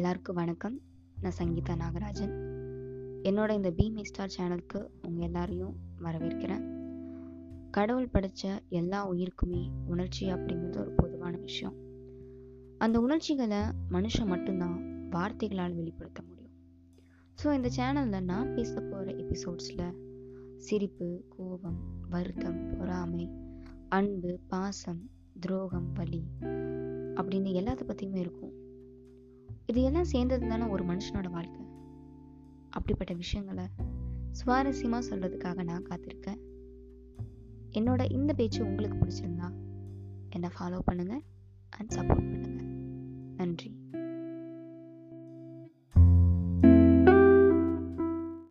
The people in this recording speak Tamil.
எல்லாருக்கும் வணக்கம். நான் சங்கீதா நாகராஜன். என்னோட இந்த பீமி ஸ்டார் சேனலுக்கு உங்கள் எல்லாரையும் வரவேற்கிறேன். கடவுள் படைச்ச எல்லா உயிருக்குமே உணர்ச்சி அப்படிங்கிறது ஒரு பொதுவான விஷயம். அந்த உணர்ச்சிகளை மனுஷன் மட்டும்தான் வார்த்தைகளால் வெளிப்படுத்த முடியும். ஸோ இந்த சேனலில் நான் பேச போகிற எபிசோட்ஸில் சிரிப்பு கோபம் வருத்தம் பொறாமை அன்பு பாசம் துரோகம் வலி அப்படின்னு எல்லாத்த பற்றியுமே இருக்கும். இது எல்லாம் சேர்ந்தது தானே ஒரு மனுஷனோட வாழ்க்கை? அப்படிப்பட்ட விஷயங்களை சுவாரஸ்யமாக சொல்கிறதுக்காக நான் காத்திருக்கேன். என்னோட இந்த பேச்சு உங்களுக்கு பிடிச்சிருந்தா என்னை ஃபாலோ பண்ணுங்கள் அண்ட் சப்போர்ட் பண்ணுங்கள் நன்றி.